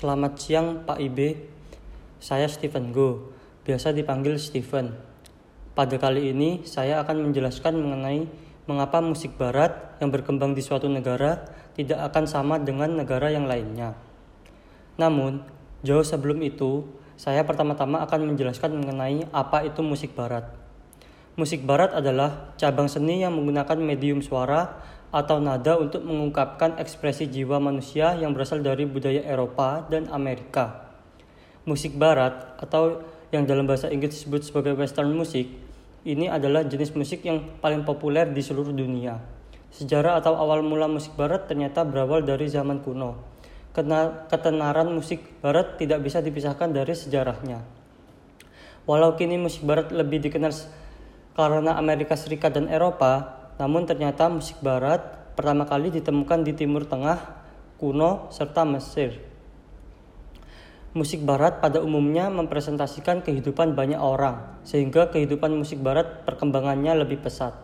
Selamat siang Pak Ibe, saya Steven Go, biasa dipanggil Steven. Pada kali ini saya akan menjelaskan mengenai mengapa musik barat yang berkembang di suatu negara tidak akan sama dengan negara yang lainnya. Namun, jauh sebelum itu, saya pertama-tama akan menjelaskan mengenai apa itu musik barat. Musik barat adalah cabang seni yang menggunakan medium suara atau nada untuk mengungkapkan ekspresi jiwa manusia yang berasal dari budaya Eropa dan Amerika. Musik barat atau yang dalam bahasa Inggris disebut sebagai western music ini adalah jenis musik yang paling populer di seluruh dunia. Sejarah atau awal mula musik barat ternyata berawal dari zaman kuno. Ketenaran musik barat tidak bisa dipisahkan dari sejarahnya. Walau kini musik barat lebih dikenal karena Amerika Serikat dan Eropa, namun ternyata musik barat pertama kali ditemukan di Timur Tengah kuno serta Mesir. Musik barat pada umumnya mempresentasikan kehidupan banyak orang, sehingga kehidupan musik barat perkembangannya lebih pesat.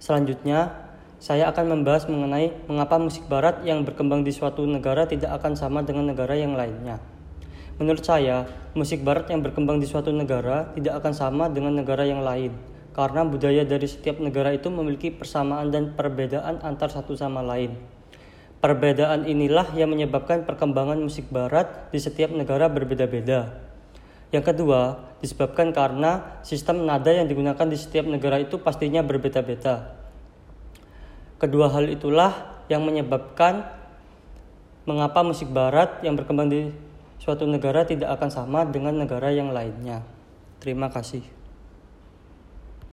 Selanjutnya, saya akan membahas mengenai mengapa musik barat yang berkembang di suatu negara tidak akan sama dengan negara yang lainnya. Menurut saya, musik barat yang berkembang di suatu negara tidak akan sama dengan negara yang lain, karena budaya dari setiap negara itu memiliki persamaan dan perbedaan antar satu sama lain. Perbedaan inilah yang menyebabkan perkembangan musik barat di setiap negara berbeda-beda. Yang kedua, disebabkan karena sistem nada yang digunakan di setiap negara itu pastinya berbeda-beda. Kedua hal itulah yang menyebabkan mengapa musik barat yang berkembang di suatu negara tidak akan sama dengan negara yang lainnya. Terima kasih.